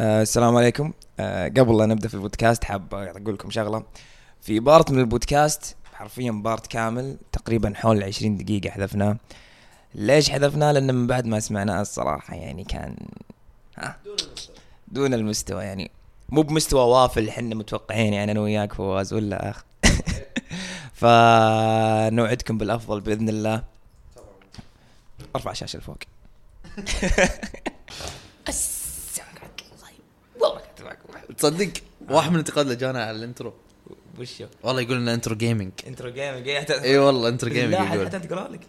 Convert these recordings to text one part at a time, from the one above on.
آه السلام عليكم. آه قبل لا نبدأ في البودكاست حاب أقول لكم شغلة. في part من البودكاست حرفيا part كامل تقريبا حول 20 دقيقة حذفناه. ليش حذفناه؟ لأن من بعد ما سمعناه الصراحة يعني كان ها؟ دون المستوى يعني مو بمستوى وافل إحنا متوقعين يعني أنا وياك فواز ولا أخ. فنوعدكم بالأفضل بإذن الله. أرفع الشاشة لفوق. تصدق؟ واحد من الانتقاد اللي جانا على ال intro. وشو والله يقول إنه intro gaming intro gaming اي والله intro gaming لا حتى أنت قالوا لك.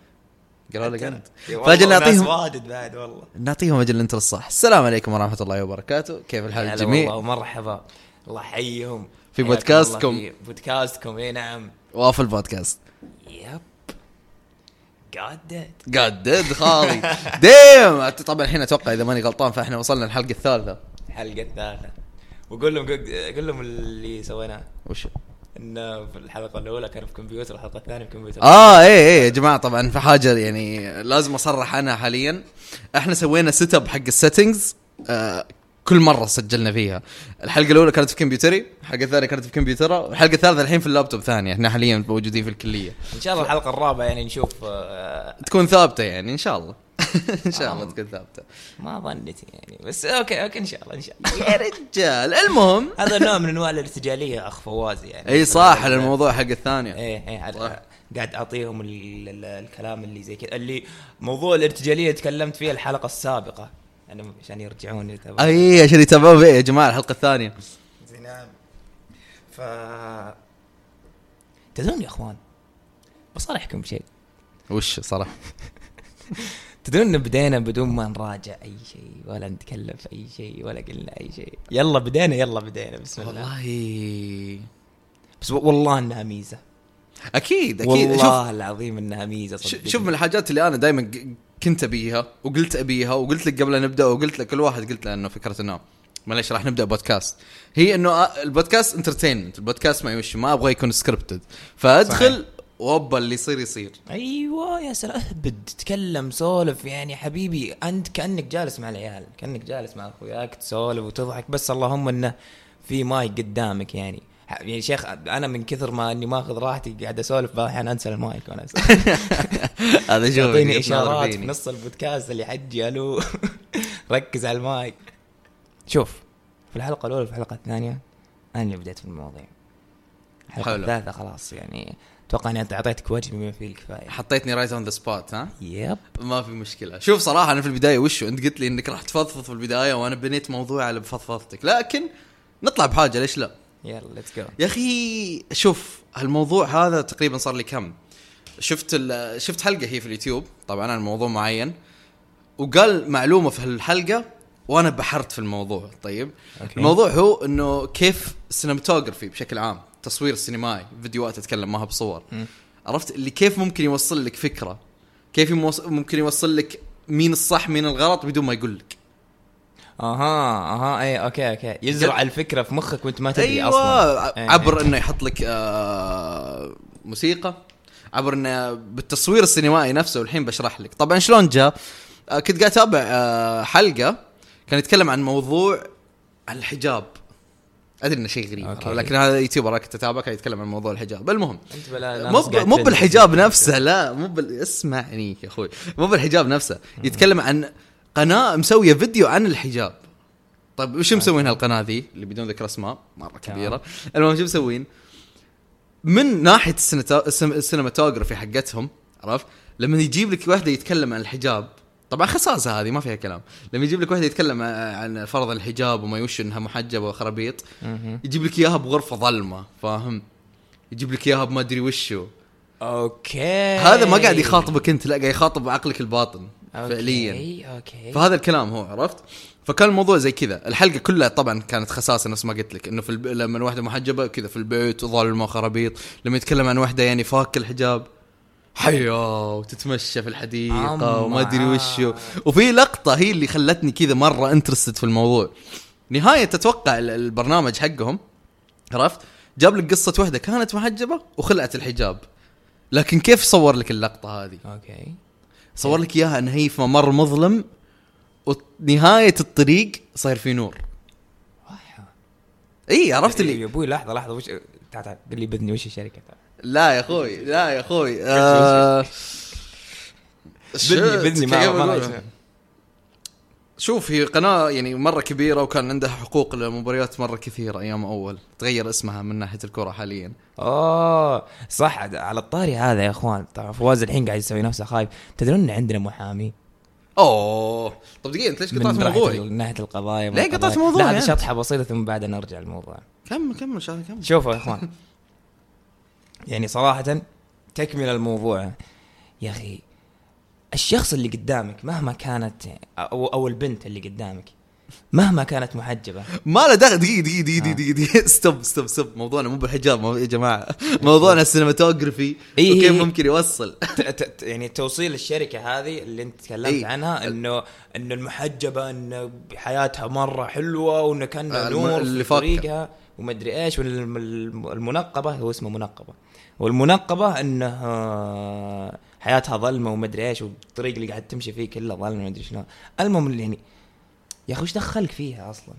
قالوا لك أنت. فاجل فاجل نعطيهم واجد بعد والله. نعطيهم أجل ال intro الصح. السلام عليكم ورحمة الله وبركاته. كيف الحال الجميع؟ والله ومرحبا. الله يحييهم. في بودكاستكم. في بودكاستكم اي نعم. وافل بودكاست yep. قاعد ديد خالي. ديم طبعا الحين أتوقع إذا ماني غلطان فإحنا وصلنا الحلقة الثالثة. الحلقة الثالثة. وقول لهم قول لهم اللي سويناه. وش؟ إنه في الحلقة الأولى كان في كمبيوتر الحلقة الثانية في كمبيوتر. آه إيه إيه يا جماعة طبعا في حاجة يعني لازم أصرح عنها حاليا. إحنا سوينا setup حق ال settings آه كل مرة سجلنا فيها. الحلقة الأولى كانت في كمبيوتري الحلقة الثانية كانت في كمبيوترها والحلقة الثالثة الحين في اللابتوب ثانية. إحنا حاليا موجودين في الكلية. إن شاء الله الحلقة الرابعة يعني نشوف آه، تكون ثابتة يعني إن شاء الله. إن شاء الله. تكون ثابتة. ما ظنيت يعني بس أوكي أوكي إن شاء الله إن شاء الله. يا رجال. المهم. هذا نوع من أنواع الارتجالية أخ فواز يعني. إي صح الموضوع حق الثانية. إيه إيه صح. قاعد أعطيهم ال- ال- الكلام اللي زي كذا. اللي موضوع الارتجالية تكلمت فيه الحلقة السابقة. يعني عشان يرجعون يتابعون. إي عشان يتابعون. يا جماعة الحلقة الثانية. زي نعم ف تدرون يا أخوان بصارحكم شيء. وش صراحة؟ تدرون إن بدينا بدون ما نراجع أي شيء ولا نتكلم في أي شيء ولا قلنا أي شيء. يلا بدينا يلا بدينا بسم الله. والله. بس والله إنها ميزة. أكيد أكيد. شوف والله العظيم إنها ميزة صدقني. شوف من الحاجات اللي أنا دائما كنت أبيها وقلت أبيها وقلت لك قبل لا نبدأ وقلت لك كل واحد قلت له إنه فكرة إنه معليش راح نبدأ بودكاست. هي إنه آه، البودكاست entertainment البودكاست ما يمشي ما أبغى يكون scripted فأدخل وابا اللي يصير يصير. أيوه يا سلام. أهبد تكلم سولف. يعني حبيبي أنت كأنك جالس مع العيال كأنك جالس مع أخوياك تسولف وتضحك. بس اللهم إنه في مايك قدامك يعني. يعني شيخ أنا من كثر ما إني ماخذ راحتي قاعد أسولف بعض الاحيان أنسى المايك وأنا. هذا شوف يعطيني إشارات في. نص البودكاست اللي حجي ألو ركز على المايك. شوف في الحلقة الأولى وفي الحلقة الثانية أنا اللي بديت في المواضيع. الحلقة. الثالثة خلاص يعني. أتوقع إني أعطيتك وجه بما فيه الكفاية. حطيتني right on the spot ها؟ yep ما في مشكلة. شوف صراحة أنا في البداية وشو أنت قلت لي إنك راح تفضفض في البداية وأنا بنيت موضوع على فضفضتك. لكن نطلع بحاجة ليش لا؟ يلا let's go يا أخي شوف هالموضوع هذا تقريبا صار لي كم؟ شفت شفت حلقة هي في اليوتيوب طبعا عن موضوع معين وقال معلومة في الحلقة وأنا بحرت في الموضوع طيب؟ okay. الموضوع هو إنه كيف ال cinematography بشكل عام. التصوير السينمائي فيديوهات أتكلم ما هي بصور. مم. عرفت؟ اللي كيف ممكن يوصل لك فكرة؟ كيف ممكن يوصل لك مين الصح مين الغلط بدون ما يقول لك؟ أها أها اي okay okay. يزرع الفكرة في مخك وأنت ما تدري أيوه. أصلا. إيه، عبر. إنه يحط لك آه موسيقى عبر إنه بالتصوير السينمائي نفسه والحين بشرح لك. طبعا شلون جاء؟ آه كنت قاعد أتابع آه حلقة كان يتكلم عن موضوع الحجاب. أدري إنه شيء غريب okay. لكن هذا YouTuber كنت اتابع كان يتكلم عن موضوع الحجاب. المهم أنت بلا مو مو بالحجاب نفسه لا مو بال... اسمعني يا أخوي. مو بالحجاب نفسه يتكلم عن قناة مسوية فيديو عن الحجاب. طيب وش مسوين هالقناه ذي؟ اللي بدون ذكر أسماء مرة كبيرة. المهم شو مسوين؟ من ناحية ال cinematography حقتهم عرفت؟ لما يجيب لك واحدة يتكلم عن الحجاب طبعا خصاصة هذه ما فيها كلام. لما يجيب لك واحدة يتكلم عن فرض الحجاب وما يوش إنها محجبة وخرابيط يجيب لك إياها بغرفة ظلمة فاهم؟ يجيب لك إياها بما أدري وشو. okay. هذا ما قاعد يخاطبك أنت لا قاعد يخاطب عقلك الباطن okay، فعليا. okay. فهذا الكلام هو عرفت؟ فكان الموضوع زي كذا. الحلقة كلها طبعا كانت خساسه نفس ما قلت لك إنه في الب... لما واحدة محجبة كذا في البيت وظلمة خرابيط لما يتكلم عن واحدة يعني فاك الحجاب حيا وتتمشى في الحديقة. وما أدري وشو. وفي لقطة هي اللي خلتني كذا مرة interested في الموضوع. نهاية تتوقع ال- البرنامج حقهم عرفت؟ جاب لك قصة واحدة كانت محجبة وخلعت الحجاب. لكن كيف صور لك اللقطة هذه؟ أوكي. صور لك إياها إن هي في ممر مظلم ونهاية الطريق صاير في نور. اي عرفت يا اللي أبوي لحظة لحظة وش تعال تعال قل لي بذني وش الشركة؟ لا يا أخوي لا يا أخوي آه، بذني ما شوف هي قناة يعني مرة كبيرة وكان عندها حقوق لمباريات مرة كثيرة أيام أول. تغير اسمها من ناحية الكرة حاليا. أوه صح على الطاري هذا يا إخوان. طبعا فواز الحين قاعد يسوي نفسه خايف. تدرون إن عندنا محامي؟ أوه طب دقيقة أنت ليش قطعت موضوعي؟ من ناحية القضايا ليه. قطعت موضوعي لا هذه؟ شطحة بسيطة ثم بعدها نرجع للموضوع. كمل كمل شاهد كمل. شوفوا يا إخوان. يعني صراحة تكمل الموضوع. يا أخي الشخص اللي قدامك مهما كانت أو أو البنت اللي قدامك مهما كانت محجبة. ما له دخل. دقيقة دقيقة آه. دقيقة دقيقة. stop stop stop. موضوعنا مو بالحجاب مو- يا جماعة. موضوعنا ال cinematography إيه وكيف. ممكن يوصل. ت- ت- ت- يعني توصيل الشركة هذه اللي انت تكلمت إيه. عنها انه إنه المحجبة انه حياتها مرة حلوة وانه كان آه، الم- نور اللي في. طريقها ومدري إيش. والمنقبة هو اسمه منقبة. والمنقبة انه آه، حياتها ظلمة ومدري إيش والطريق اللي قاعد تمشي فيه كله ظلمة ومدري شنو. المهم يعني يا أخي وش دخلك فيها أصلا؟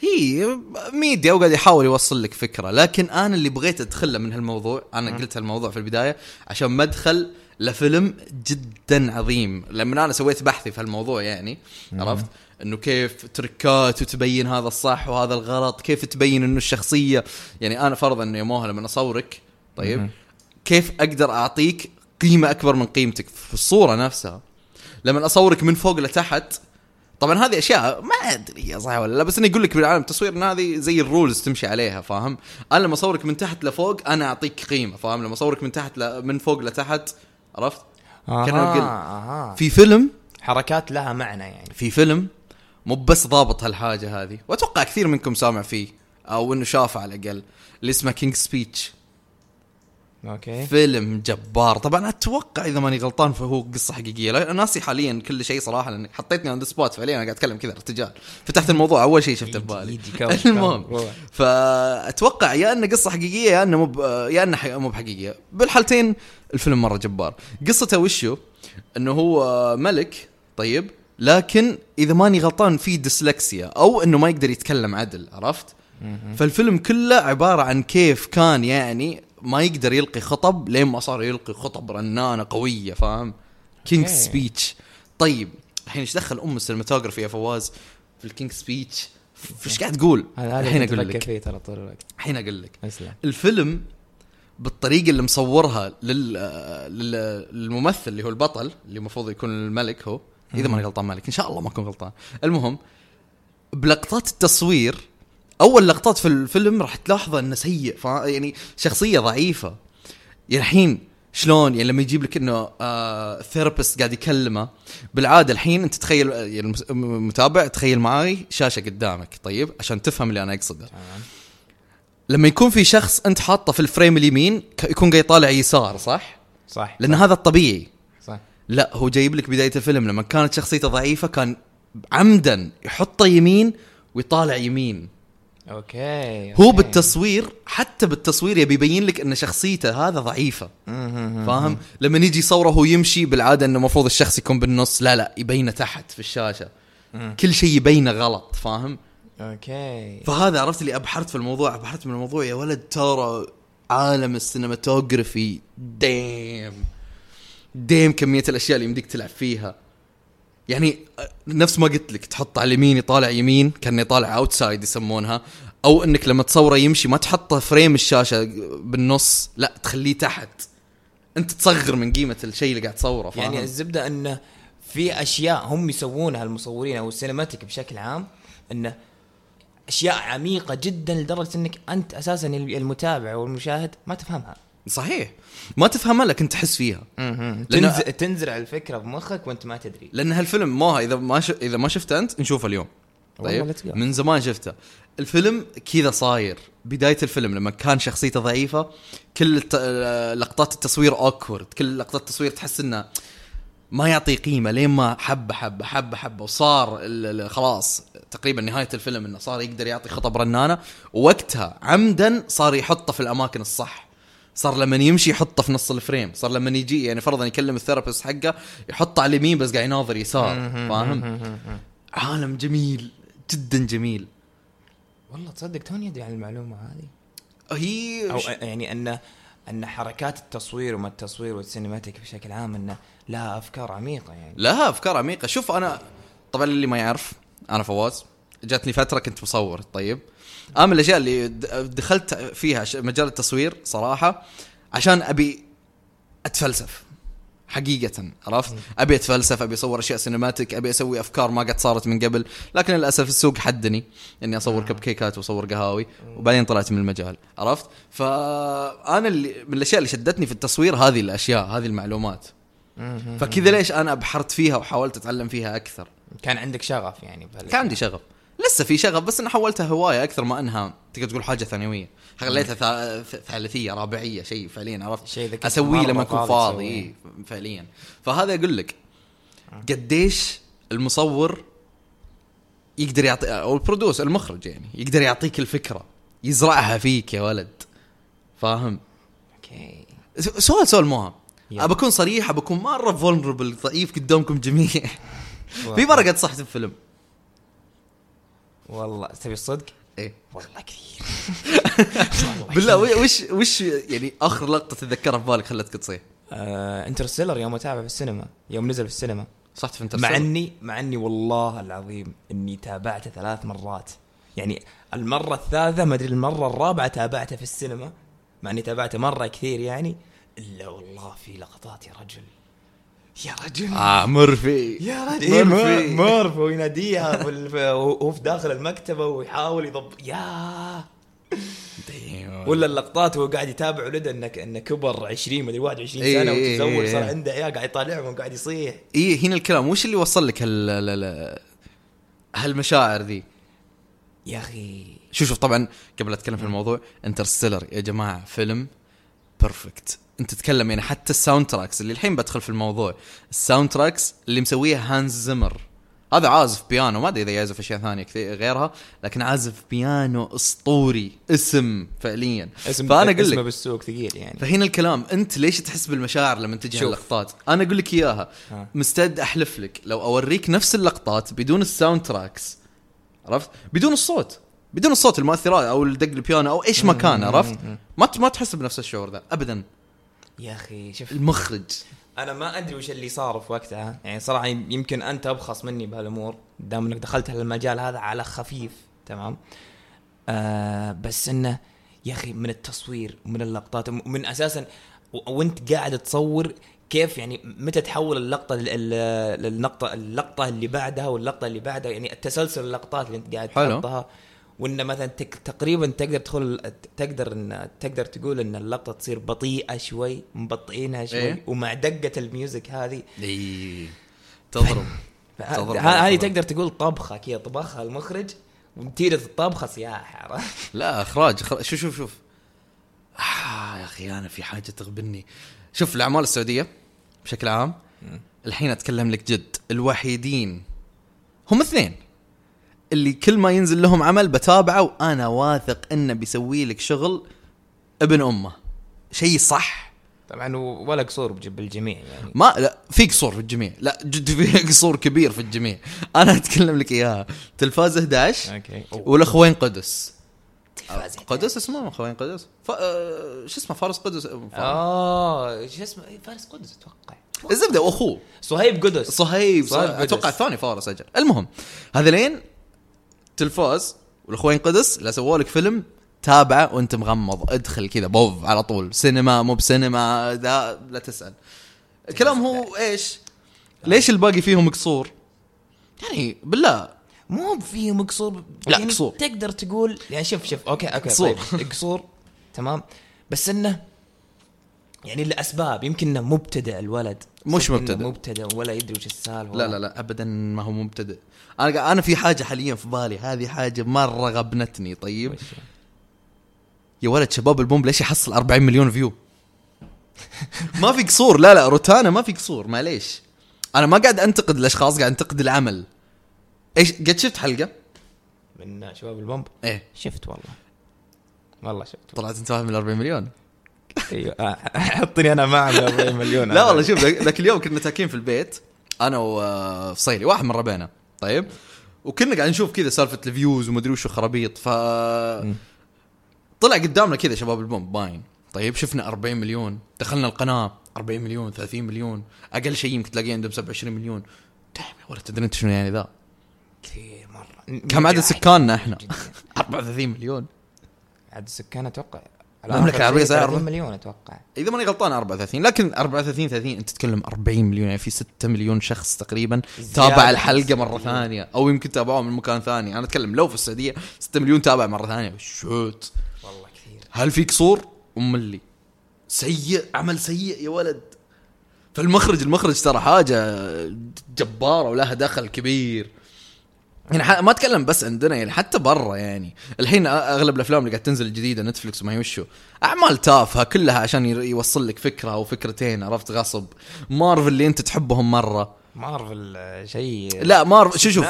هي ميديا وقاعد يحاول يوصل لك فكرة لكن أنا اللي بغيت ادخله من هالموضوع أنا قلت هالموضوع في البداية عشان مدخل لفيلم جدا عظيم لما أنا سويت بحثي في هالموضوع يعني عرفت؟ إنه كيف تركات وتبين هذا الصح وهذا الغلط كيف تبين إنه الشخصية يعني أنا فرضا انه يا موها لما أصورك طيب. كيف أقدر أعطيك قيمة أكبر من قيمتك في الصورة نفسها؟ لما أصورك من فوق لتحت طبعا هذه أشياء ما أدري هي صح ولا لا بس اني أقول لك بالعالم التصوير إن هذه زي الرولز تمشي عليها فاهم؟ أنا لما أصورك من تحت لفوق أنا أعطيك قيمة فاهم؟ لما أصورك من تحت ل... من فوق لتحت عرفت؟ آها في فيلم حركات لها معنى يعني. في فيلم مو بس ضابط هالحاجة هذه وأتوقع كثير منكم سامع فيه أو إنه شافه على الأقل اللي اسمه King's Speech okay. فيلم جبار. طبعا أتوقع إذا ماني غلطان فهو قصة حقيقية. لا ناسي حاليا كل شيء صراحة لأنك حطيتني on the spot فعليا أنا قاعد أتكلم كذا ارتجال. فتحت الموضوع أول شيء شفته في بالي. يجي كم- المهم. فأتوقع يا إنه قصة حقيقية يا إنه مو يا إنه مو بحقيقية. بالحالتين الفيلم مرة جبار. قصته وشو؟ إنه هو ملك طيب لكن إذا ماني غلطان في ديسلكسيا أو إنه ما يقدر يتكلم عدل عرفت؟ فالفيلم كله عبارة عن كيف كان يعني ما يقدر يلقي خطب لين ما صار يلقي خطب رنانة قوية فاهم؟ King's okay. Speech طيب الحين إيش دخل أم ال cinematography يا فواز في ال King's Speech إيش قاعد تقول؟ الحين أقول لك. فيه ترى طول الوقت. الحين أقول لك. الفيلم بالطريقة اللي مصورها لل... لل... للممثل اللي هو البطل اللي المفروض يكون الملك هو. إذا ماني غلطان ملك إن شاء الله ما أكون غلطان. المهم بلقطات التصوير أول لقطات في الفيلم راح تلاحظه إنه سيء فا- يعني شخصية ضعيفة. يعني الحين شلون؟ يعني لما يجيب لك إنه آه therapist قاعد يكلمه بالعادة الحين أنت تخيل يعني المتابع تخيل معاي شاشة قدامك طيب؟ عشان تفهم اللي أنا أقصده. لما يكون في شخص أنت حاطه في ال frame اليمين يكون قاعد يطالع يسار صح؟ صح. لأن هذا الطبيعي. صح. لا هو جايب لك بداية الفيلم لما كانت شخصيته ضعيفة كان عمدا يحطه يمين ويطالع يمين. okay هو okay. بالتصوير حتى بالتصوير يبي يبين لك إن شخصيته هذا ضعيفة. فاهم؟ لما يجي يصوره وهو يمشي بالعادة إنه المفروض الشخص يكون بالنص. لا لا يبينه تحت في الشاشة. كل شيء يبينه غلط فاهم؟ okay فهذا عرفت اللي أبحرت في الموضوع أبحرت من الموضوع يا ولد ترى عالم ال cinematography damn. damn كمية الأشياء اللي يمديك تلعب فيها. يعني نفس ما قلت لك تحط على اليمين يطالع يمين كان يطالع outside يسمونها. أو إنك لما تصوره يمشي ما تحطه frame الشاشة بالنص لا تخليه تحت. أنت تصغر من قيمة الشيء اللي قاعد تصوره؟ يعني الزبدة انه في أشياء هم يسوونها المصورين أو ال cinematic بشكل عام انه أشياء عميقة جدا لدرجة إنك أنت أساسا المتابع والمشاهد ما تفهمها. صحيح. ما تفهمها لكن تحس فيها. تنزل تنزرع الفكرة بمخك وانت ما تدري. لأن هالفيلم موها إذا ما ش... إذا ما شفته أنت نشوفه اليوم. طيب. من زمان شفته. الفيلم كذا صاير. بداية الفيلم لما كان شخصيته ضعيفة كل الت... لقطات التصوير اوكورد كل لقطات التصوير تحس إنه ما يعطي قيمة. لين ما حبة حبة حبة حبة وصار خلاص. تقريبا نهاية الفيلم إنه صار يقدر يعطي خطب رنانة. ووقتها عمدا صار يحطه في الأماكن الصح. صار لما يمشي يحطه في نص ال frame. صار لما يجي يعني فرضا يكلم ال therapist حقه يحطه على اليمين بس قاعد يناظر يسار. فاهم؟ عالم جميل جدا جميل. والله تصدق توني ادري عن المعلومة هذه. هي أو يعني أن أن حركات التصوير وما التصوير وال cinematic بشكل عام انه لها أفكار عميقة يعني. لها أفكار عميقة. شوف أنا طبعا اللي ما يعرف أنا فواز جاتني فترة كنت مصور طيب. أنا من الأشياء اللي دخلت فيها مجال التصوير صراحة عشان أبي أتفلسف حقيقة عرفت؟ أبي أتفلسف، أبي أصور أشياء cinematic، أبي أسوي أفكار ما قد صارت من قبل، لكن للأسف السوق حدني إني أصور كب كيكات وأصور قهاوي، وبعدين طلعت من المجال، عرفت؟ فانا اللي من الأشياء اللي شدتني في التصوير هذه الأشياء، هذه المعلومات. فكذا ليش أنا أبحرت فيها وحاولت أتعلم فيها أكثر؟ كان عندك شغف يعني بهال- كان عندي شغف. لسه في شغف بس أنا حولتها هواية أكثر ما إنها تقدر تقول حاجة ثانوية. خليتها ثالثية رابعية شيء فعليا عرفت؟ شيء أسويه لما أكون فاضي. إيه، فعليا. فهذا أقول لك قديش المصور يقدر يعطي أو البرودوس المخرج يعني يقدر يعطيك الفكرة يزرعها فيك يا ولد. فاهم؟ okay. سؤال سؤال مهم. أبى أكون صريح أبى أكون مرة vulnerable ضعيف قدامكم جميع. في مرة قد صحت بفيلم. والله تبي الصدق؟ إيه. والله كثير. بالله وش وش يعني آخر لقطة تتذكرها في بالك خلتك تصيح؟ آه Interstellar يوم اتابع في السينما يوم نزل في السينما. صحت في مع Interstellar إني مع إني والله العظيم إني تابعته ثلاث مرات. يعني المرة الثالثة ما أدري المرة الرابعة تابعته في السينما مع إني تابعته مرة كثير يعني إلا والله في لقطات يا رجل. يا رجل. آه مورفي. يا رجل. إيه، مورفي مورفي. مورفي ويناديها وهو في داخل المكتبة ويحاول يضب يا. ولا اللقطات وهو قاعد يتابع ولده إنه إنه كبر 20 مدري 21 إيه، سنة إيه، وتزوج إيه، صار إيه. عنده عيال قاعد يطالعهم وقاعد يصيح. إيه هنا الكلام وش اللي وصل لك هال ال- ال- هالمشاعر ذي؟ يا أخي. شوف شوف طبعا قبل أتكلم في الموضوع Interstellar يا جماعة فيلم perfect انت تتكلم يعني حتى ال soundtracks اللي الحين بدخل في الموضوع ال soundtracks اللي مسويها Hans Zimmer هذا عازف بيانو ما أدري إذا يعزف أشياء ثانية كثير غيرها لكن عازف بيانو أسطوري اسم فعليا. اسم فأنا أقول لك بالسوق ثقيل يعني. فهنا الكلام أنت ليش تحس بالمشاعر لما تجي. اللقطات؟ أنا أقول لك إياها. ها. مستعد أحلف لك لو أوريك نفس اللقطات بدون ال soundtracks عرفت؟ بدون الصوت. بدون الصوت المؤثرات أو الدق البيانو أو إيش ما كان عرفت؟ ما ما تحس بنفس الشعور ذا ابدا. يا أخي شوف. المخرج. أنا ما أدري وش اللي صار في وقتها. يعني صراحة يمكن أنت أبخص مني بهالأمور دام إنك دخلت هالمجال هذا على خفيف تمام؟ آه بس إنه يا أخي من التصوير ومن اللقطات ومن أساسا وأنت قاعد تصور كيف يعني متى تحول اللقطة لل- لل- للنقطة اللقطة اللي بعدها واللقطة اللي بعدها يعني التسلسل اللقطات اللي أنت قاعد حلو. تحطها. وإن مثلا تك تقريبا تقدر تدخل تقدر ان تقدر تقول إن اللقطة تصير بطيئة شوي مبطئينها شوي إيه. ومع دقة الميوزك هذه. إي تضرب. تضرب. هذه. تقدر تقول طبخة كذا طبخها المخرج وتيرة الطبخة عرفت؟ لا إخراج إخراج. شوف شوف شوف. آه يا أخي أنا في حاجة تغبني. شوف الأعمال السعودية بشكل عام. الحين أتكلم لك جد. الوحيدين هم اثنين. اللي كل ما ينزل لهم عمل بتابعه وأنا واثق إنه بيسوي لك شغل ابن أمه. شيء صح. طبعا ولا قصور بالجميع يعني. ما لا في قصور في الجميع. لا جد في قصور كبير في الجميع. أنا أتكلم لك إياها. تلفاز 11 أوكي. والأخوين قدس. تلفاز قدس اسمه؟ أخوين قدس. ف... آه، شو اسمه؟ فارس قدس. فارس. آه شو اسمه؟ إيه، فارس قدس أتوقع. الزبدة وأخوه. صهيب قدس. صهيب صهيب صهيب قدس. أتوقع الثاني فارس أجل. المهم هذولين تلفاز والأخوين قدس لا سووا لك فيلم تابعه وأنت مغمض. ادخل كذا بوف على طول. سينما مو بسينما ذا لا تسأل. الكلام هو إيش؟ ليش الباقي فيهم قصور؟ يعني بالله. مو فيهم قصور لا، يعني قصور. تقدر تقول يعني شوف شوف okay okay قصور. طيب. قصور تمام. بس إنه يعني الاسباب يمكن إنه مبتدئ الولد. مش مبتدئ. مبتدئ ولا يدري وش السالفة. لا لا لا ابدا ما هو مبتدئ أنا أنا في حاجة حاليا في بالي هذه حاجة مرة غبنتني طيب؟ وش؟ يا ولد شباب البومب ليش يحصل 40 مليون فيو ما في قصور لا لا روتانا ما في قصور معليش. أنا ما قاعد أنتقد الأشخاص قاعد أنتقد العمل. إيش قد شفت حلقة؟ من شباب البومب؟ إيه. شفت والله. والله شفت. طلعت انت فاهم ال 40 مليون. أيوه. آه، حطني أنا معه من 40 مليون. لا والله شوف ذاك اليوم كنا تاكين في البيت أنا وفصيلي واحد من ربعنا طيب؟ وكنا قاعدين نشوف كذا سالفة ال views ومدري وش خرابيط ف طلع قدامنا كذا شباب البومب باين. طيب شفنا 40 مليون دخلنا القناة 40 مليون 30 مليون أقل شيء يمكن تلاقيه عندهم 27 مليون. ولا تدري انت شنو يعني ذا؟ كثير مرة. كم عدد سكاننا إحنا؟ جداً. 34 مليون. عدد السكان أتوقع المملكة العربية السعودية صار 30 مليون أتوقع. إذا ماني غلطان 34 لكن 34 30 أنت تتكلم 40 مليون يعني في 6 مليون شخص تقريبا تابع الحلقة. مرة ثانية أو يمكن تابعوها من مكان ثاني. أنا أتكلم لو في السعودية 6 مليون تابع مرة ثانية. شوت. والله كثير. هل في قصور؟ أم اللي. سيء عمل سيء يا ولد. فالمخرج المخرج ترى حاجة جبارة ولها دخل كبير. يعني ح- ما أتكلم بس عندنا يعني حتى برا يعني. الحين أغلب الأفلام اللي قاعد تنزل الجديده Netflix وما هي وشو. أعمال تافهة كلها عشان يوصل لك فكرة أو فكرتين عرفت؟ غصب. مارفل اللي أنت تحبهم مرة. مارفل شيء لا مارفل شو شوف.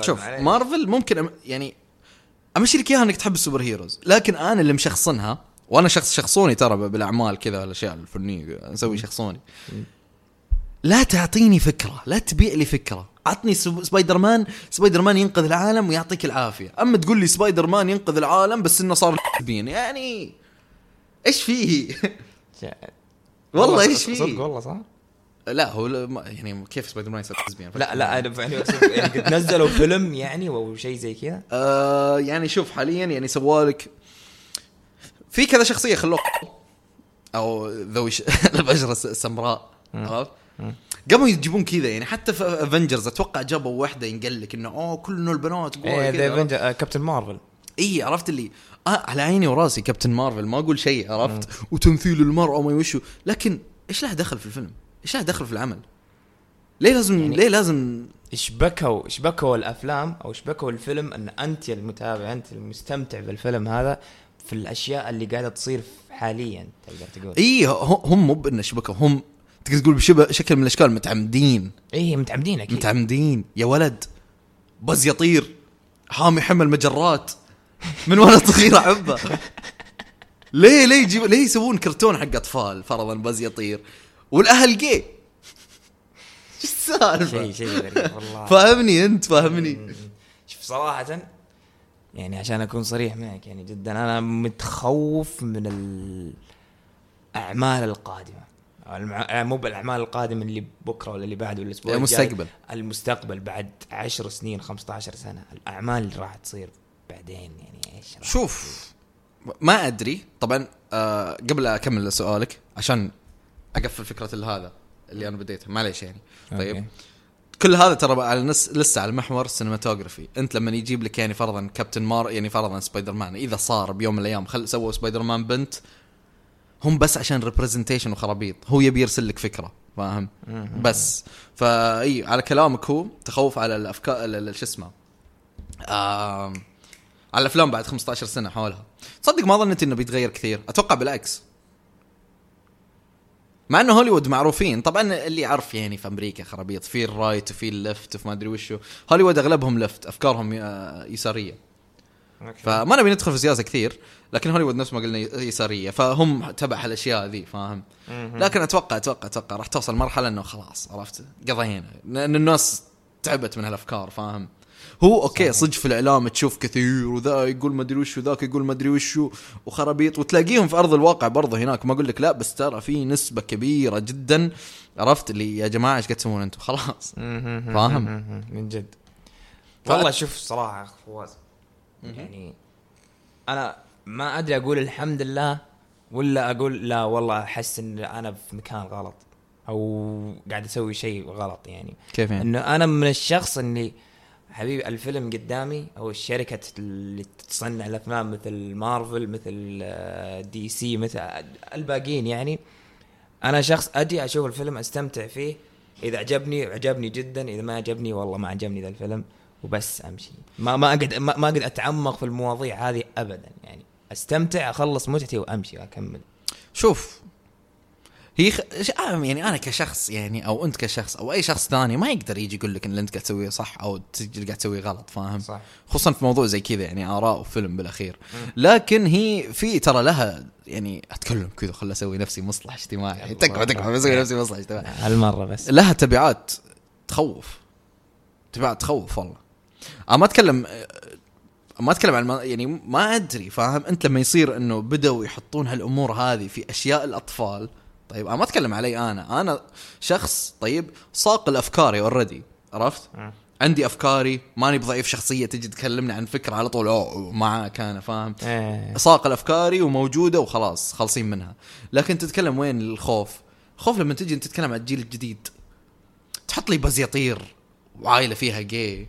شوف معليش. مارفل ممكن أم يعني أمشي لك إياها إنك تحب ال superheroes. لكن أنا اللي مشخصنها وأنا شخص شخصوني ترى بالأعمال كذا الأشياء الفنية أسوي شخصوني. لا تعطيني فكرة لا تبيع لي فكرة. عطني سب- Spider-Man Spider-Man ينقذ العالم ويعطيك العافية. أما تقول لي سبايدر مان ينقذ العالم بس إنه صار بين يعني إيش فيه؟ والله إيش فيه؟ صدق والله صح. لا هو يعني كيف سبايدر مان يصير lesbian لا لا أنا يعني يعني قد نزلوا فيلم يعني أو شيء زي كذا. آه يعني شوف حاليا يعني سوالك في كذا شخصية خلوه أو ذوي. البشرة الس- السمراء عرفت؟ قاموا يجيبون كذا يعني حتى في Avengers أتوقع جابوا واحدة ينقل لك إنه أوه كلنا البنات إيه. ذا Avenger Captain Marvel اي عرفت اللي آه على عيني وراسي Captain Marvel ما أقول شيء عرفت وتمثيل المرأة وما يوشو لكن إيش له دخل في الفيلم؟ إيش له دخل في العمل؟ ليه لازم يعني- ليه لازم شبكوا شبكوا الأفلام أو شبكوا الفيلم إن أنت المتابع أنت المستمتع بالفيلم هذا في الأشياء اللي قاعدة تصير حاليا تقدر تقول اي هم مو بانه شبكه هم تقدر تقول بشبه شكل من الأشكال متعمدين. إيه متعمدين أكيد. متعمدين. يا ولد بز يطير. حامي حمل مجرات. من وأنا صغير أحبه. ليه ليه يجيب ليه يسوون كرتون حق أطفال؟ فرضا بز يطير. والأهل جي. شو السالفة؟ شيء شيء غريب والله. فاهمني أنت فاهمني. شوف صراحة يعني عشان أكون صريح معك يعني جدا أنا متخوف من الأعمال القادمة. المع- مو بالاعمال القادمة اللي بكرة ولا اللي بعده ولا الأسبوع الجاي. المستقبل. المستقبل بعد 10 سنين 15 سنة. الأعمال اللي راح تصير بعدين يعني إيش شوف ما أدري. طبعا آه قبل أكمل سؤالك عشان أقفل فكرة هذا اللي أنا بديتها معليش يعني. طيب. أوكي. كل هذا ترى على نس لسه على محور ال cinematography أنت لما يجيب لك يعني فرضا Captain Mar يعني فرضا سبايدر مان إذا صار بيوم من الأيام خل سووا سبايدر مان بنت هم بس عشان representation وخرابيط. هو يبي يرسل لك فكرة فاهم؟ بس. فاي على كلامك هو تخوف على الأفكار ال- ال- شو اسمه آم، على الأفلام بعد 15 سنة حولها. صدق ما ظنيت إنه بيتغير كثير. أتوقع بالعكس. مع إنه هوليوود معروفين. طبعا اللي يعرف يعني في أمريكا خرابيط في ال right وفي ال left وفي ما أدري وشو. هوليوود أغلبهم left أفكارهم آه، يسارية. فما نبي ندخل في سياسة كثير. لكن هوليوود نفس ما قلنا يسارية فهم تبع هالأشياء ذي فاهم؟ لكن أتوقع أتوقع أتوقع راح توصل مرحلة إنه خلاص عرفت؟ قضينا. لأن الناس تعبت من هالأفكار فاهم؟ هو okay صدق في الإعلام تشوف كثير وذا يقول ما أدري وش وذاك يقول ما أدري وش وخرابيط وتلاقيهم في أرض الواقع برضه هناك. ما أقول لك لا بس ترى في نسبة كبيرة جدا عرفت؟ اللي يا جماعة إيش قاعد تسوون أنتم؟ خلاص. فاهم؟ من جد. والله شوف صراحة أخ فواز يعني أنا ما أدري أقول الحمد لله ولا أقول لا والله أحس إن أنا في مكان غلط أو قاعد أسوي شيء غلط يعني. كيف يعني؟ إنه أنا من الشخص اللي حبيبي الفيلم قدامي أو الشركة اللي تصنع الأفلام مثل مارفل مثل آه، دي سي مثل الباقيين يعني. أنا شخص أجي أشوف الفيلم أستمتع فيه. إذا عجبني عجبني جدا. إذا ما عجبني والله ما عجبني ذا الفيلم. وبس أمشي. ما ما اقعد ما, ما اقعد أتعمق في المواضيع هذه ابدا يعني. أستمتع أخلص متعتي وأمشي وأكمل. شوف هي خ... آه يعني أنا كشخص يعني أو أنت كشخص أو أي شخص ثاني ما يقدر يجي يقول لك إن اللي أنت قاعد تسويه صح أو اللي قاعد تسويه غلط فاهم؟ صح. خصوصا في موضوع زي كذا يعني آراء وفيلم بالأخير. لكن هي في ترى لها يعني أتكلم كذا خل أسوي نفسي مصلح اجتماعي. تكفى تكفى بسوي نفسي مصلح اجتماعي. هالمرة بس. لها تبعات تخوف. تبعات تخوف والله. أنا ما أتكلم ما أتكلم عن يعني ما أدري فاهم؟ أنت لما يصير إنه بدأوا يحطون هالأمور هذه في أشياء الأطفال طيب أنا ما أتكلم علي أنا. أنا شخص طيب صاقل افكاري already عرفت؟ مم. عندي افكاري ماني بضعيف شخصية تجي تكلمني عن فكرة على طول أوه معك أنا فاهم؟ إيه. صاقل افكاري وموجودة وخلاص خالصين منها. لكن تتكلم وين الخوف؟ الخوف لما تجي أنت تتكلم عن الجيل الجديد. تحط لي باز يطير وعائله فيها جاي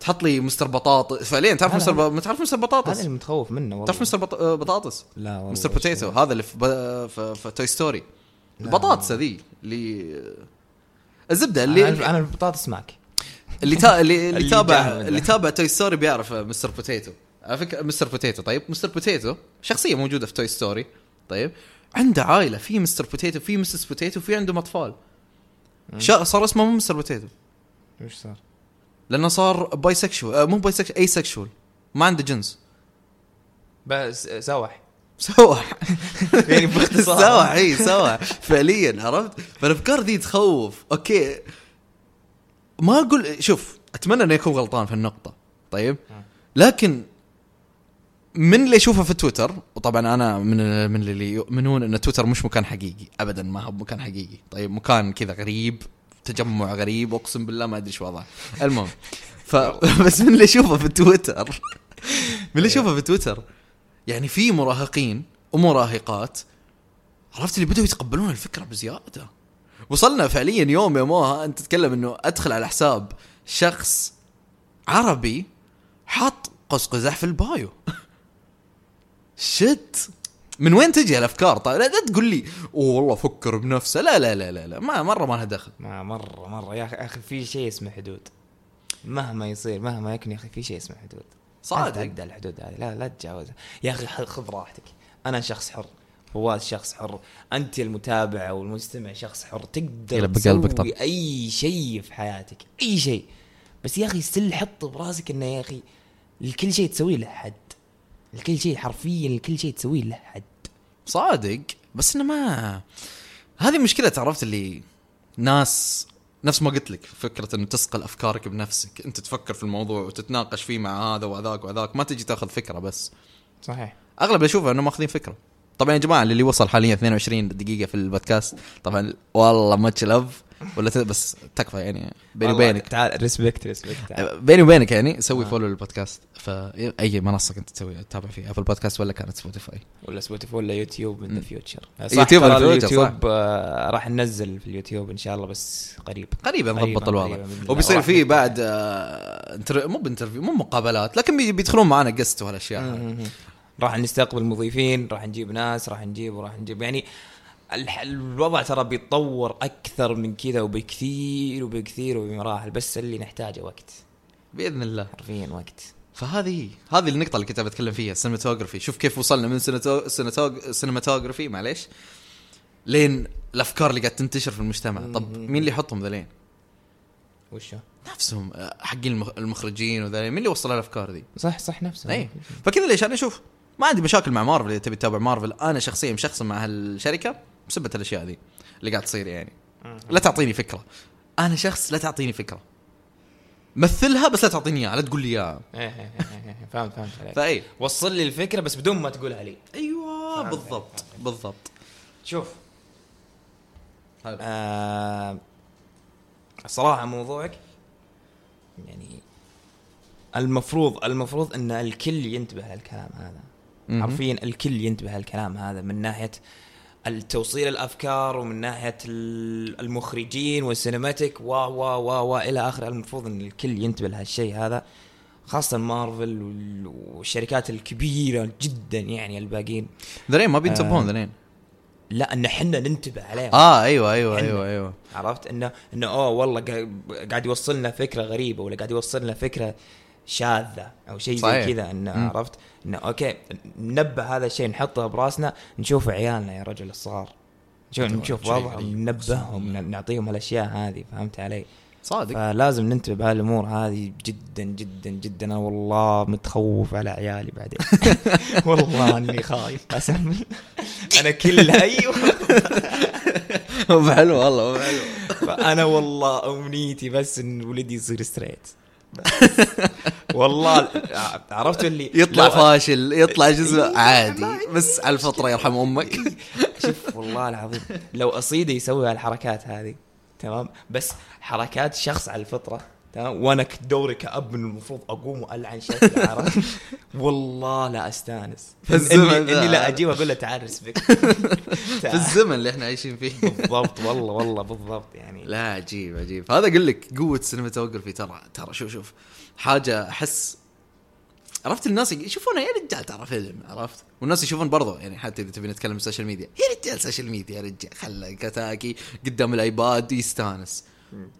تحط لي مستر بطاطس. فعليا تعرف هذا- مستر ب... تعرف مستر هذا بطاطس اللي متخوف منه والله. تعرف مستر بط... آه، بطاطس؟ لا والله Mister Potato? هذا اللي في, ب... في... في Toy Story. البطاطس ذي اللي الزبدة اللي أنا أنا البطاطس معك. اللي تا... اللي, اللي تابع. اللي تابع Toy Story بيعرف Mister Potato. على فكرة Mister Potato. طيب Mister Potato شخصية موجودة في Toy Story. طيب عنده عائلة. في Mister Potato في Missus Potato في عندهم أطفال. شا... صار اسمه مو Mister Potato. وش صار؟ لأنه صار bisexual مو bisexual asexual ما عنده جنس. بس سوح سوح يعني باختصار. سوح إي سوح فعليا عرفت؟ فالافكار ذي تخوف. okay. ما أقول شوف أتمنى إنه يكون غلطان في النقطة. طيب؟ لكن من اللي اشوفه في تويتر وطبعا أنا من من اللي يؤمنون إن تويتر مش مكان حقيقي. ابدا ما هو مكان حقيقي. طيب؟ مكان كذا غريب. تجمع غريب اقسم بالله ما أدري إيش وضعه. المهم ف بس من اللي اشوفه في تويتر من اللي اشوفه في تويتر يعني في مراهقين ومراهقات عرفت اللي بدأوا يتقبلون الفكرة بزيادة. وصلنا فعليا يوم يا موها أنت تتكلم إنه أدخل على حساب شخص عربي حاط قوس قزح في البايو. شت من وين تجي الأفكار؟ طيب لا, لا تقول لي "أوه والله فكر بنفسه. لا لا لا لا, لا. ما مرة ما لها دخل. ما مرة مرة. يا أخي في شيء اسمه حدود. مهما يصير مهما يكن يا أخي في شيء اسمه حدود. صادق. تعدى الحدود هذه. لا لا تتجاوزها يا أخي خذ راحتك. أنا شخص حر. فواز شخص حر. أنت المتابع أو المستمع شخص حر. تقدر. تسوي أي شيء في حياتك. أي شيء. بس يا أخي still حط براسك إنه يا أخي الكل شيء تسويه له حد الكل شيء حرفيا الكل شيء تسويه له حد صادق بس إنه ما هذه مشكلة عرفت اللي ناس نفس ما قلت لك فكرة إنه تصقل أفكارك بنفسك، أنت تفكر في الموضوع وتتناقش فيه مع هذا وهذاك وهذاك، ما تجي تاخذ فكرة بس. صحيح أغلب اللي أشوفه إنه ماخذين فكرة. طبعا يا جماعة اللي وصل حاليا 22 دقيقة في البودكاست، طبعا والله much love ولا بس تكفى يعني بيني وبينك تعال respect respect بيني وبينك يعني سوي آه. فولو للبودكاست فاي منصة كنت تسوي تتابع فيها Apple Podcast ولا كانت Spotify. ولا Spotify ولا يوتيوب من ذا. future يوتيوب future، اليوتيوب آه، راح ننزل في اليوتيوب إن شاء الله بس قريب قريبا نضبط الوضع. وبيصير نفتح. بعد آه، inter... مو ب interview مو مقابلات لكن بي- بيدخلون معنا guest وهالأشياء. راح نستقبل مضيفين راح نجيب ناس راح نجيب وراح نجيب يعني الوضع ترى بيتطور أكثر من كذا وبكثير وبكثير وبمراحل بس اللي نحتاجه وقت. بإذن الله. حرفيا وقت. فهذه هذه النقطة اللي كنت بتكلم فيها ال cinematography شوف كيف وصلنا من. cinematography معليش لين الأفكار اللي قاعد تنتشر في المجتمع. طب. مين اللي يحطهم ذلين وشو؟ نفسهم آه، حقين المخ... المخرجين وذلين مين اللي وصل الأفكار ذي صح صح نفسه اي فكذا ليش أنا أشوف؟ ما عندي مشاكل مع مارفل. إذا تبي تتابع مارفل أنا شخصيا مشخصن مع هالشركة. بسبه الاشياء ذي اللي قاعد تصير يعني. لا تعطيني فكرة. أنا شخص لا تعطيني فكرة. مثلها بس لا تعطيني إياها لا تقول لي إياها. إيه، إيه، إيه، فهمت فهمت عليك. فاي وصل لي الفكرة بس بدون ما تقولها لي. أيوه فهمت بالضبط بالضبط. شوف. آه الصراحه موضوعك يعني المفروض المفروض إن الكل ينتبه للكلام هذا. حرفيا الكل ينتبه للكلام هذا من ناحية التوصيل الأفكار ومن ناحية ال- المخرجين والسينماتيك و و و و إلى آخره. المفروض إن الكل ينتبه لهالشيء هذا خاصة مارفل وال- والشركات الكبيرة جدا يعني الباقيين. ذلين ما بينتبهون آه. ذلين لا إن إحنا ننتبه عليهم. آه أيوه أيوه حنا. أيوه أيوه. عرفت؟ إنه إنه أوه والله قا- قاعد يوصلنا فكرة غريبة ولا قاعد يوصلنا فكرة شاذة أو شيء صحيح. زي كذا انه. عرفت انه okay ننبه هذا الشيء نحطه براسنا نشوف عيالنا يا رجل الصغار. نشوف نشوف وضعهم. ننبههم نعطيهم الأشياء هذه فهمت علي؟ صادق. فلازم ننتبه بهالأمور هذه جدا جدا جدا. أنا والله متخوف على عيالي بعدين. والله إني خايف قسم أنا كل أيوه. هو حلو والله هو حلو. فأنا والله أمنيتي بس إن ولدي يصير straight والله عرفت اللي يطلع فاشل يطلع جزء إيه، عادي. بس على الفطرة يرحم أمك. شوف والله العظيم لو اصيده يسوي هالحركات هذه تمام؟ بس حركات شخص على الفطرة تمام وأنا دوري كأب من المفروض أقوم وألعن شكله عرفت؟ والله لا أستانس. في الزمن إني. إني لا أجيب أقول له تعال رسبك. في الزمن اللي إحنا عايشين فيه. بالضبط والله والله بالضبط يعني. لا عجيب عجيب. هذا أقول لك قوة ال cinematography ترى ترى شوف شوف. حاجة أحس عرفت الناس يشوفونه يا رجال ترى فيلم عرفت؟ والناس يشوفون برضو يعني حتى إذا تبي نتكلم ال social media يا رجال social media يا رجال خله كتاكي قدام ال iPad يستانس.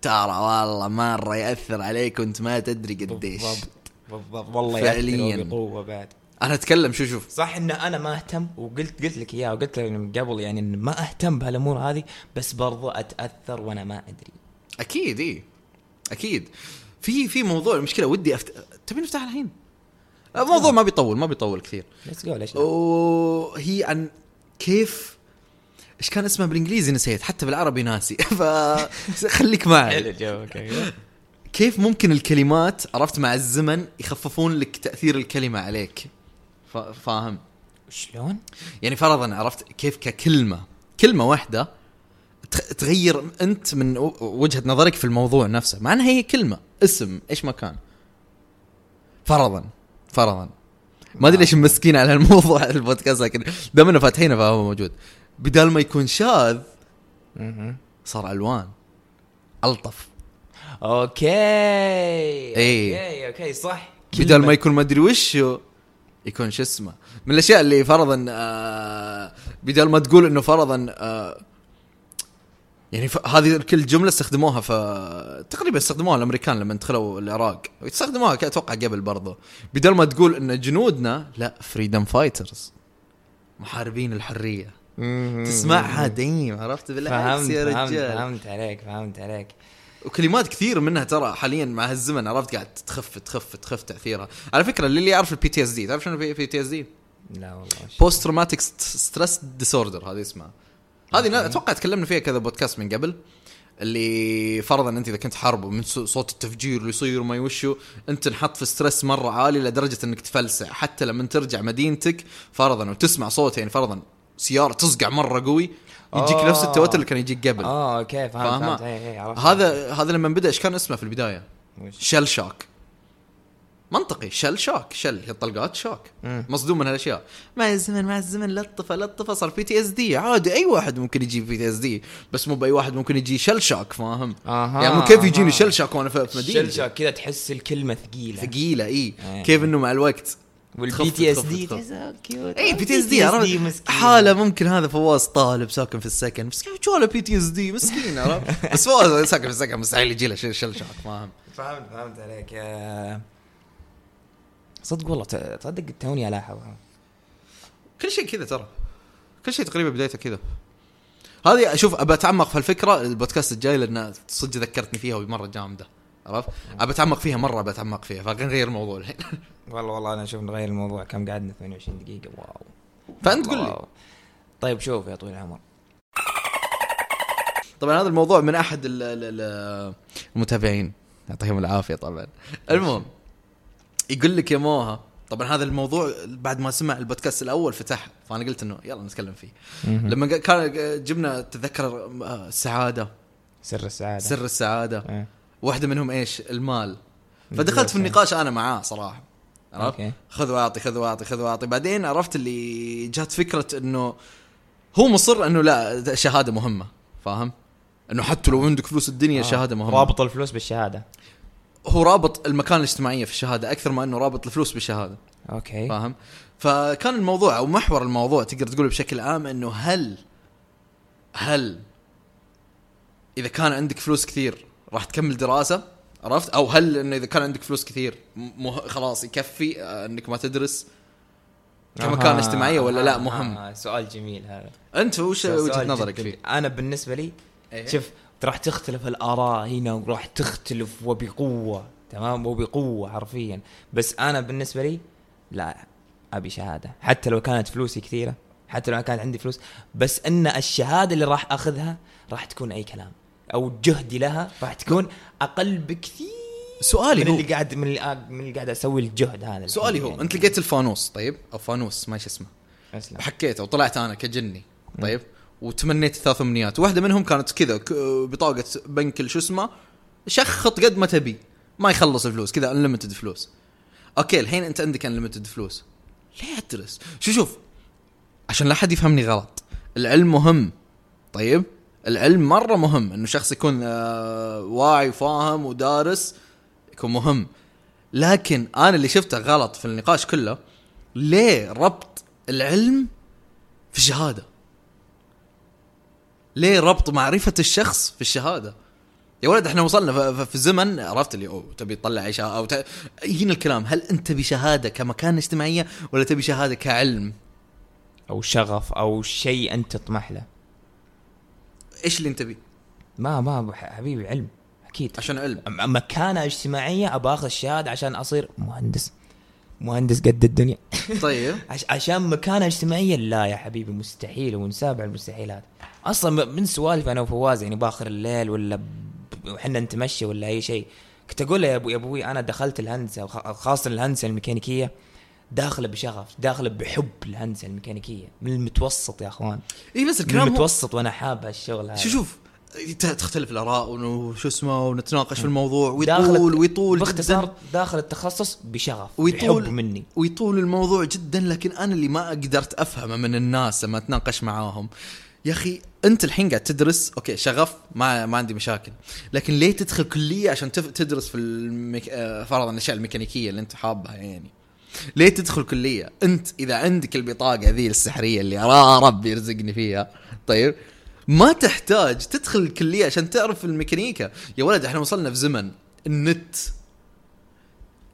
ترى والله مرة يأثر عليك وانت ما تدري قديش. بالضبط بالضبط. والله فعلياً. بقوه بعد. أنا أتكلم شوف شوف. صح إن أنا ما أهتم وقلت قلت لك اياه وقلت لك من قبل يعني إن ما أهتم بهالأمور هذه بس برضو أتأثر وأنا ما أدري. أكيد اي أكيد. في في موضوع المشكلة ودي أفت... تبي نفتح الحين؟ الموضوع ما بيطول ما بيطول كثير. let's go ليش؟ وهي عن كيف إيش كان اسمها بالإنجليزي نسيت حتى بالعربي ناسي. فخليك معي. كيف ممكن الكلمات عرفت مع الزمن يخففون لك تأثير الكلمة عليك؟ فا- فاهم. شلون؟ يعني فرضا عرفت كيف ككلمة كلمة واحدة تغير أنت من وجهة نظرك في الموضوع نفسه. مع انها هي كلمة اسم إيش ما كان فرضا فرضا. ما أدري ليش مسكين على الموضوع البودكاست لكن دام إنه فاتحينه فهو موجود. بدال ما يكون شاذ. صار ألوان ألطف okay إيه. okay okay صح بدال ما. يكون ما أدري وشو يكون شو اسمه من الأشياء اللي فرضا آه بدال ما تقول إنه فرضا آه يعني ف- هذه كل جملة استخدموها ف تقريبا استخدموها الأمريكان لما دخلوا العراق استخدموها أتوقع قبل برضو بدال ما تقول إن جنودنا لا فريدم فايترز محاربين الحرية. تسمعها دايم عرفت؟ بالعكس فهمت يا رجال. فهمت عليك فهمت عليك. وكلمات كثير منها ترى حاليا مع هالزمن عرفت؟ قاعد تخف تخف تخف تأثيرها. على فكرة للي يعرف البي تي اس دي تعرف شنو البي تي اس دي لا والله. post traumatic stress disorder هذه اسمها. هذه أتوقع تكلمنا فيها كذا بودكاست من قبل اللي فرضا أنت إذا كنت حرب ومن صو- صوت التفجير اللي يصير وما يوشو أنت انحط في stress مرة عالي لدرجة إنك تفلسع. حتى لما ترجع مدينتك فرضا وتسمع صوت يعني فرضا سيارة تصقع مرة قوي يجيك آه. نفس التوتر اللي كان يجيك قبل آه okay فهمت؟ فهمت اي اي عرفت هذا هذا لما بدأ إيش كان اسمه في البداية. shell shock منطقي shell shock shell هي الطلقات shock. مصدوم من هالأشياء مع الزمن مع الزمن لطفة لطفة صار PTSD عادي أي واحد ممكن يجي PTSD بس مو بأي واحد ممكن يجي shell shock فاهم أها يعني مو كيف يجيني أها. shell shock وأنا في في مدينة شلشة كذا تحس الكلمة ثقيلة ثقيلة إي إيه. كيف إنه مع الوقت وال PTS D. اي PTSD عرفت؟ مسكين. حالة ممكن هذا فواز طالب ساكن في السكن. بس كيف جواله PTSD؟ مسكين عرفت؟ بس فواز ساكن في السكن مستحيل يجي له shell shell shock فاهم فهمت فهمت عليك. صدق والله تصدق توني الاحظها كل شيء كذا ترى. كل شيء تقريبا بدايته كذا. هذه أشوف أبى أتعمق في الفكرة البودكاست الجاي لأن صدق ذكرتني فيها ومرة جامدة. عرفت؟ ابى أتعمق فيها مرة ابى أتعمق فيها فنغير الموضوع. الحين والله والله أنا أشوف نغير الموضوع كم قعدنا؟ 28 دقيقة. واو. فأنت قل لي. طيب شوف يا طويل العمر. طبعا هذا الموضوع من أحد ال- ال- ال- المتابعين. يعطيهم العافية طبعا. المهم يقول لك يا موها طبعا هذا الموضوع بعد ما سمع البودكاست الأول فتح فأنا قلت إنه يلا نتكلم فيه. لما كان جبنا تذكر آه، السعادة. سر السعادة. سر السعادة. إيه. واحدة منهم إيش؟ المال. فدخلت في النقاش أنا معاه صراحة عرفت؟ خذ واعطي خذ واعطي خذ واعطي. بعدين عرفت اللي جات فكرة إنه هو مصر إنه لا الشهاده مهمة فاهم؟ إنه حتى لو عندك فلوس الدنيا الشهاده مهمة. رابط الفلوس بالشهادة. هو رابط المكان الاجتماعية في الشهادة أكثر ما إنه رابط الفلوس بالشهادة. أوكي. فاهم؟ فكان الموضوع أو محور الموضوع تقدر تقول بشكل عام إنه هل هل إذا كان عندك فلوس كثير راح تكمل دراسة عرفت؟ أو هل إنه إذا كان عندك فلوس كثير مه... خلاص يكفي آه، إنك ما تدرس. كمكان أها، اجتماعي ولا لا؟ مهم. أها، سؤال جميل هذا. أنت وش وجهة نظرك. فيه؟ أنا بالنسبة لي إيه. شوف راح تختلف الآراء هنا وراح تختلف وبقوة تمام؟ وبقوة حرفيا. بس أنا بالنسبة لي لا أبي شهادة. حتى لو كانت فلوسي كثيرة حتى لو كانت عندي فلوس بس إن الشهادة اللي راح أخذها راح تكون أي كلام. أو جهدي لها راح تكون أقل بكثير سؤالي من هو. اللي قاعد من اللي قاعد من اللي قاعد أسوي الجهد هذا. سؤالي هو يعني. أنت لقيت الفانوس طيب؟ أو فانوس ما اسمه. أسلم. وحكيته وطلعت أنا كجني طيب؟ وتمنيت ثلاث امنيات واحدة منهم كانت كذا بطاقة بنك شو اسمه شخط قد ما تبي. ما يخلص الفلوس كذا انليمتد فلوس. okay الحين أنت عندك unlimited فلوس. ليه ادرس شو شوف عشان لا حد يفهمني غلط. العلم مهم طيب؟ العلم مرة مهم إنه شخص يكون آه واعي وفاهم ودارس يكون مهم لكن أنا اللي شفته غلط في النقاش كله ليه ربط العلم في الشهادة ليه ربط معرفة الشخص في الشهادة يا ولد إحنا وصلنا في زمن عرفت اللي أوه تبي تطلع شهاده أو. هنا الكلام هل أنت تبي شهاده كمكان اجتماعية ولا تبي شهادة كعلم؟ أو شغف أو شيء أنت تطمح له إيش اللي أنت تبي؟ ما ما حبيبي علم أكيد. عشان علم. مكانة اجتماعية ابى آخذ الشهادة عشان أصير مهندس. مهندس قد الدنيا. طيب. عش عشان مكانة اجتماعية؟ لا يا حبيبي مستحيل ونسابع المستحيلات. أصلا من سوالف أنا وفواز يعني باخر الليل ولا وحنا نتمشى ولا أي شيء. كنت أقول له يا أبوي يا أبوي أنا دخلت الهندسة خاصة الهندسة الميكانيكية. داخله بشغف داخله بحب الهندسه الميكانيكيه من المتوسط يا أخوان. اي بس من الكلام هو المتوسط وأنا حاب هالشغل هذا. شو شوف تختلف الآراء وشو اسمه ونتناقش في الموضوع. ويطول ويطول باختصار داخل التخصص بشغف ويطول بحب مني. ويطول الموضوع جدا لكن أنا اللي ما قدرت أفهمه من الناس لما أتناقش معاهم. يا أخي أنت الحين قاعد تدرس okay شغف ما ما عندي مشاكل. لكن ليه تدخل كلية عشان. تدرس في الميك... آه، فرضا الأشياء الميكانيكية اللي أنت حابها يعني؟ ليه تدخل كلية؟ أنت إذا عندك البطاقة ذي السحرية اللي يا رب يرزقني فيها طيب. ما تحتاج تدخل الكلية عشان تعرف الميكانيكا. يا ولد إحنا وصلنا في زمن النت.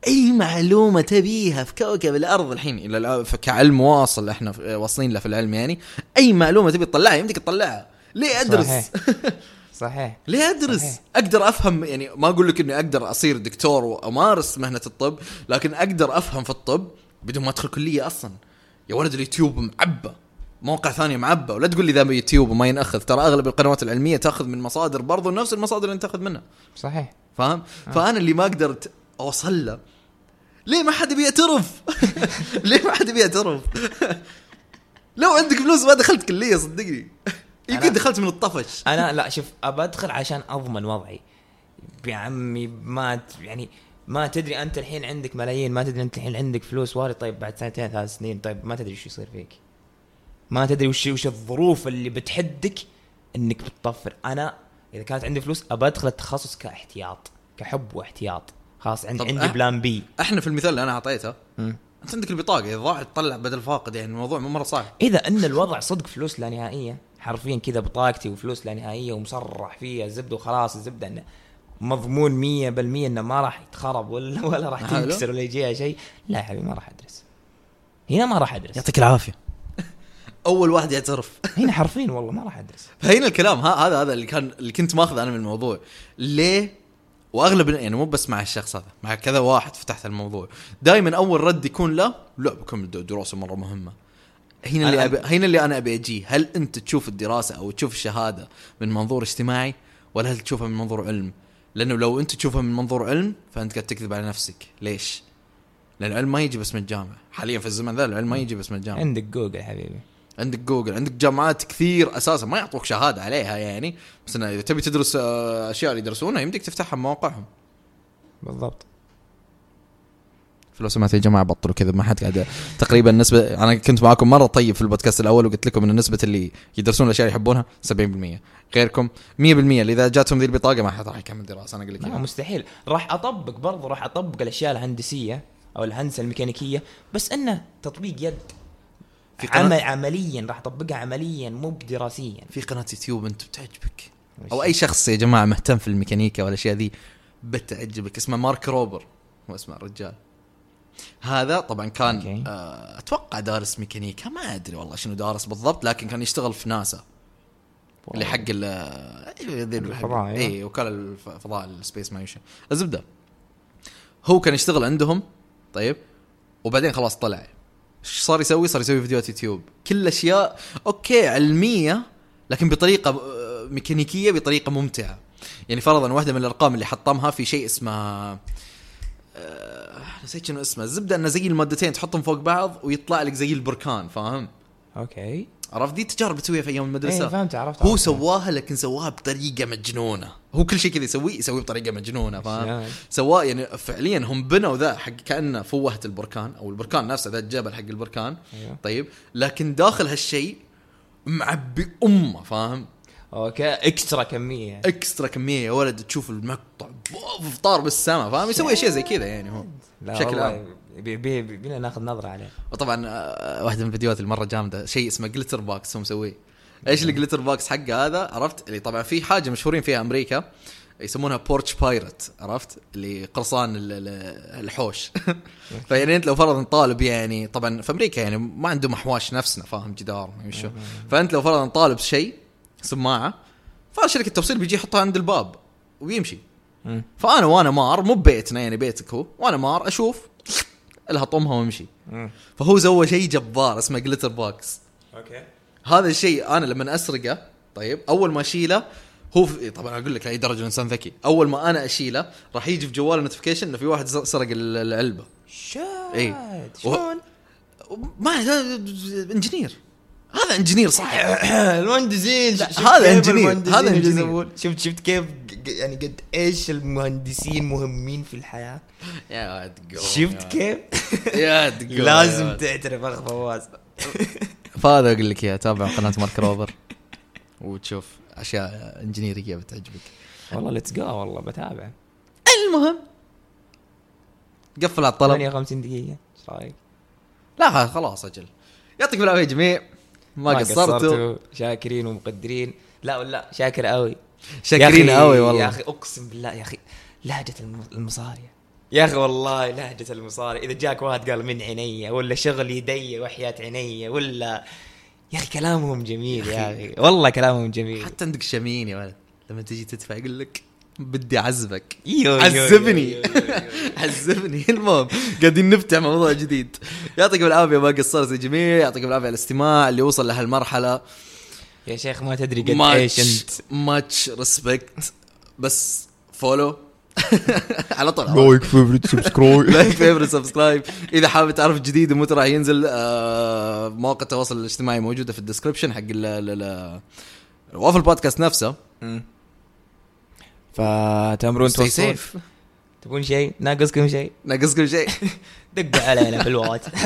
أي معلومة تبيها في كوكب الأرض الحين؟ إلى كعلم واصل إحنا واصلين له في العلم يعني. أي معلومة تبي تطلعها؟ يمديك تطلعها. ليه أدرس؟ صحيح. ليه أدرس صحيح. أقدر أفهم يعني ما أقول لك إني أقدر أصير دكتور وأمارس مهنة الطب لكن أقدر أفهم في الطب بدون ما أدخل كلية أصلا يا ولد اليوتيوب معبى موقع ثاني معبى ولا تقول لي ذا يوتيوب وما ينأخذ ترى أغلب القنوات العلمية تأخذ من مصادر برضو نفس المصادر اللي تأخذ منها صحيح فاهم؟ فأنا اللي ما قدرت أوصل له ليه ما حد بيعترف؟ ليه ما حد بيعترف؟ لو عندك فلوس ما دخلت كلية صدقني يمكن أنا- دخلت من الطفش. أنا لا شوف أبى أدخل عشان أضمن وضعي. يا عمي ما يعني ما تدري أنت الحين عندك ملايين ما تدري أنت الحين عندك فلوس وارد طيب بعد سنتين ثلاث سنين طيب ما تدري شو يصير فيك. ما تدري وش وش الظروف اللي بتحدك إنك بتطفر. أنا إذا كانت عندي فلوس أبى أدخل التخصص كاحتياط كحب واحتياط. خلاص عندي عندي أح- بلان بي. إحنا في المثال اللي أنا أعطيته أنت عندك البطاقة اذا ضاعت تطلع بدل فاقد يعني الموضوع مو مرة صعب. إذا إن الوضع صدق فلوس لا نهائية حرفيا كذا بطاقتي وفلوس لا نهائية ومصرح فيها الزبدة وخلاص الزبدة إنه مضمون 100% إنه ما راح يتخرب ولا ولا راح. تنكسر ولا يجيها شيء. لا يا حبيبي ما راح أدرس. هنا ما راح أدرس. يعطيك العافية. أول واحد يعترف. هنا حرفيا والله ما راح أدرس. فهنا الكلام ها هذا هذا اللي كان اللي كنت ماخذ أنا من الموضوع. ليه؟ وأغلب يعني مو بس مع الشخص هذا مع كذا واحد فتحت الموضوع. دائما أول رد يكون لا لا بكم الدراسه مرة مهمة. هنا اللي أبي هنا اللي أنا أبي أجيه. هل أنت تشوف الدراسة أو تشوف الشهادة من منظور اجتماعي؟ ولا هل تشوفها من منظور علم؟ لأنه لو أنت تشوفها من منظور علم فأنت قاعد تكذب على نفسك. ليش؟ لأن العلم ما يجي بس من الجامعة. حاليا في الزمن ذا العلم ما يجي بس من الجامعة. عندك جوجل حبيبي. عندك جوجل. عندك جامعات كثير أساسا. ما يعطوك شهادة عليها يعني. بس إنه إذا تبي تدرس آه، أشياء اللي يدرسونها يمديك تفتحها بمواقعهم بالضبط. فلو سمعت يا جماعة بطلوا كذا ما حد قاعد تقريبا نسبه أنا كنت معاكم مرة طيب في البودكاست الأول وقلت لكم إن نسبة اللي يدرسون الأشياء اللي يحبونها 70% غيركم 100% اللي إذا جاتهم ذي البطاقة ما حد راح يكمل دراسة أنا أقول لك. مستحيل. راح أطبق برضه راح أطبق الأشياء الهندسية أو الهندسة الميكانيكية بس إنه تطبيق يد. في قناة- عمل عمليا راح أطبقها عمليا مو بدراسيا. في قناة يوتيوب أنت بتعجبك. أو أي شخص يا جماعة مهتم في الميكانيكا والأشياء ذي بتعجبك. اسمه مارك روبر. هو اسمه الرجال. هذا طبعا كان. آه أتوقع دارس ميكانيكا. ما أدري والله شنو دارس بالضبط لكن كان يشتغل في ناسا. اللي حق ال إيه، حق- الفضاء،. اي وكالة الفضاء ال space مايوشن الزبدة. هو كان يشتغل عندهم طيب وبعدين خلاص طلع. إيش صار يسوي؟ صار يسوي فيديوهات يوتيوب. كل اشياء okay علمية لكن بطريقة آه، ميكانيكية بطريقة ممتعة. يعني فرضا واحدة من الأرقام اللي حطمها في شيء اسمه آه، نسيت شنو اسمه. الزبدة إنه زي المادتين تحطهم فوق بعض ويطلع لك زي البركان فاهم؟ okay. عرفت؟ دي تجارب تسويها في أيام المدرسة. إيه فهمت عرفت هو عرفت. سواها لكن سواها بطريقة مجنونة. هو كل شيء كذا يسويه يسويه بطريقة مجنونة فاهم؟ سواء يعني فعليا هم بنوا ذا حق كأنه فوهة البركان أو البركان نفسه ذا الجبل حق البركان. أيوه. طيب. لكن داخل هالشيء معبي أمة فاهم؟ okay extra كمية. يعني. extra كمية يا ولد تشوف المقطع فطار بالسما فاهم؟ يسوي اشياء زي كذا يعني هو. بشكل عام. بي- بي- بي- بينا ناخذ نظرة عليه. وطبعا آه، واحدة من الفيديوهات المرة جامدة شيء اسمه glitter box هو مسويه. إيش ال glitter box حقه هذا؟ عرفت؟ اللي طبعا في حاجة مشهورين فيها أمريكا يسمونها porch pirate عرفت؟ اللي قرصان ال- ال- الحوش. فيعني أنت لو فرضا طالب يعني طبعا في أمريكا يعني ما عندهم أحواش نفسنا فاهم؟ جدار شو. فأنت لو فرضا طالب شيء سماعة فشركه التوصيل بيجي يحطها عند الباب ويمشي. فأنا وأنا مار مو ببيتنا يعني بيتك هو وأنا مار أشوف لها طمها وامشي. فهو سوى شيء جبار اسمه glitter box okay هذا الشيء أنا لما أسرقه طيب أول ما أشيله هو في طبعا أقول لك لأي درجة الانسان ذكي أول ما أنا أشيله راح يجي في جواله notification إنه في واحد سرق ال- العلبة شاد إيه. شلون؟ ما هذا engineer هذا engineer صح المهندسين هذا engineer، المهندسين هذا engineer. يسوون؟ شفت شفت كيف يعني قد إيش المهندسين مهمين في الحياة؟ يا تقول شفت كيف؟ يا تقول لازم تعترف أخ فواز. فهذا أقول لك يا تابع قناة مارك روبر. وتشوف أشياء engineering ية بتعجبك. والله ليتس جو والله بتابع. المهم. قفل على الطلب. 58 دقيقة إيش رأيك؟ لا خلاص أجل. يعطيكم العافية جميع ما, قصرتوا؟ شاكرين ومقدرين. لا ولا شاكر قوي شاكرين يا قوي يا والله. أخي أقسم بالله يا أخي لهجة الم- المصارية. يا أخي والله لهجة المصاري إذا جاك واحد قال من عيني ولا شغل يدي وحياة عيني ولا يا أخي كلامهم جميل يا أخي. والله كلامهم جميل. حتى عندك شمين يا ولد. لما تجي تدفع يقول لك. بدي اعذبك عذبني. عذبني المهم قاعدين نفتح موضوع جديد. يعطيكم العافية ما قصرت يا جميع. يعطيكم العافية على الاستماع اللي وصل لهالمرحلة. يا شيخ ما تدري قد إيش أنت. much much respect بس follow على طول. like favorite subscribe like favorite subscribe إذا حابب تعرف جديد ومتى راح ينزل آه، مواقع التواصل الاجتماعي موجودة في ال description حق ال- ال- ال- وافل بودكاست نفسه. فتامرون Stay توصلون safe. تبون شيء؟ ناقصكم شيء؟ ناقصكم شيء. دقوا علينا في الواتس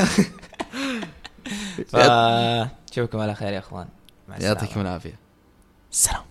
فاشوفكم على خير يا إخوان. مع السلامة. يعطيكم العافية. السلام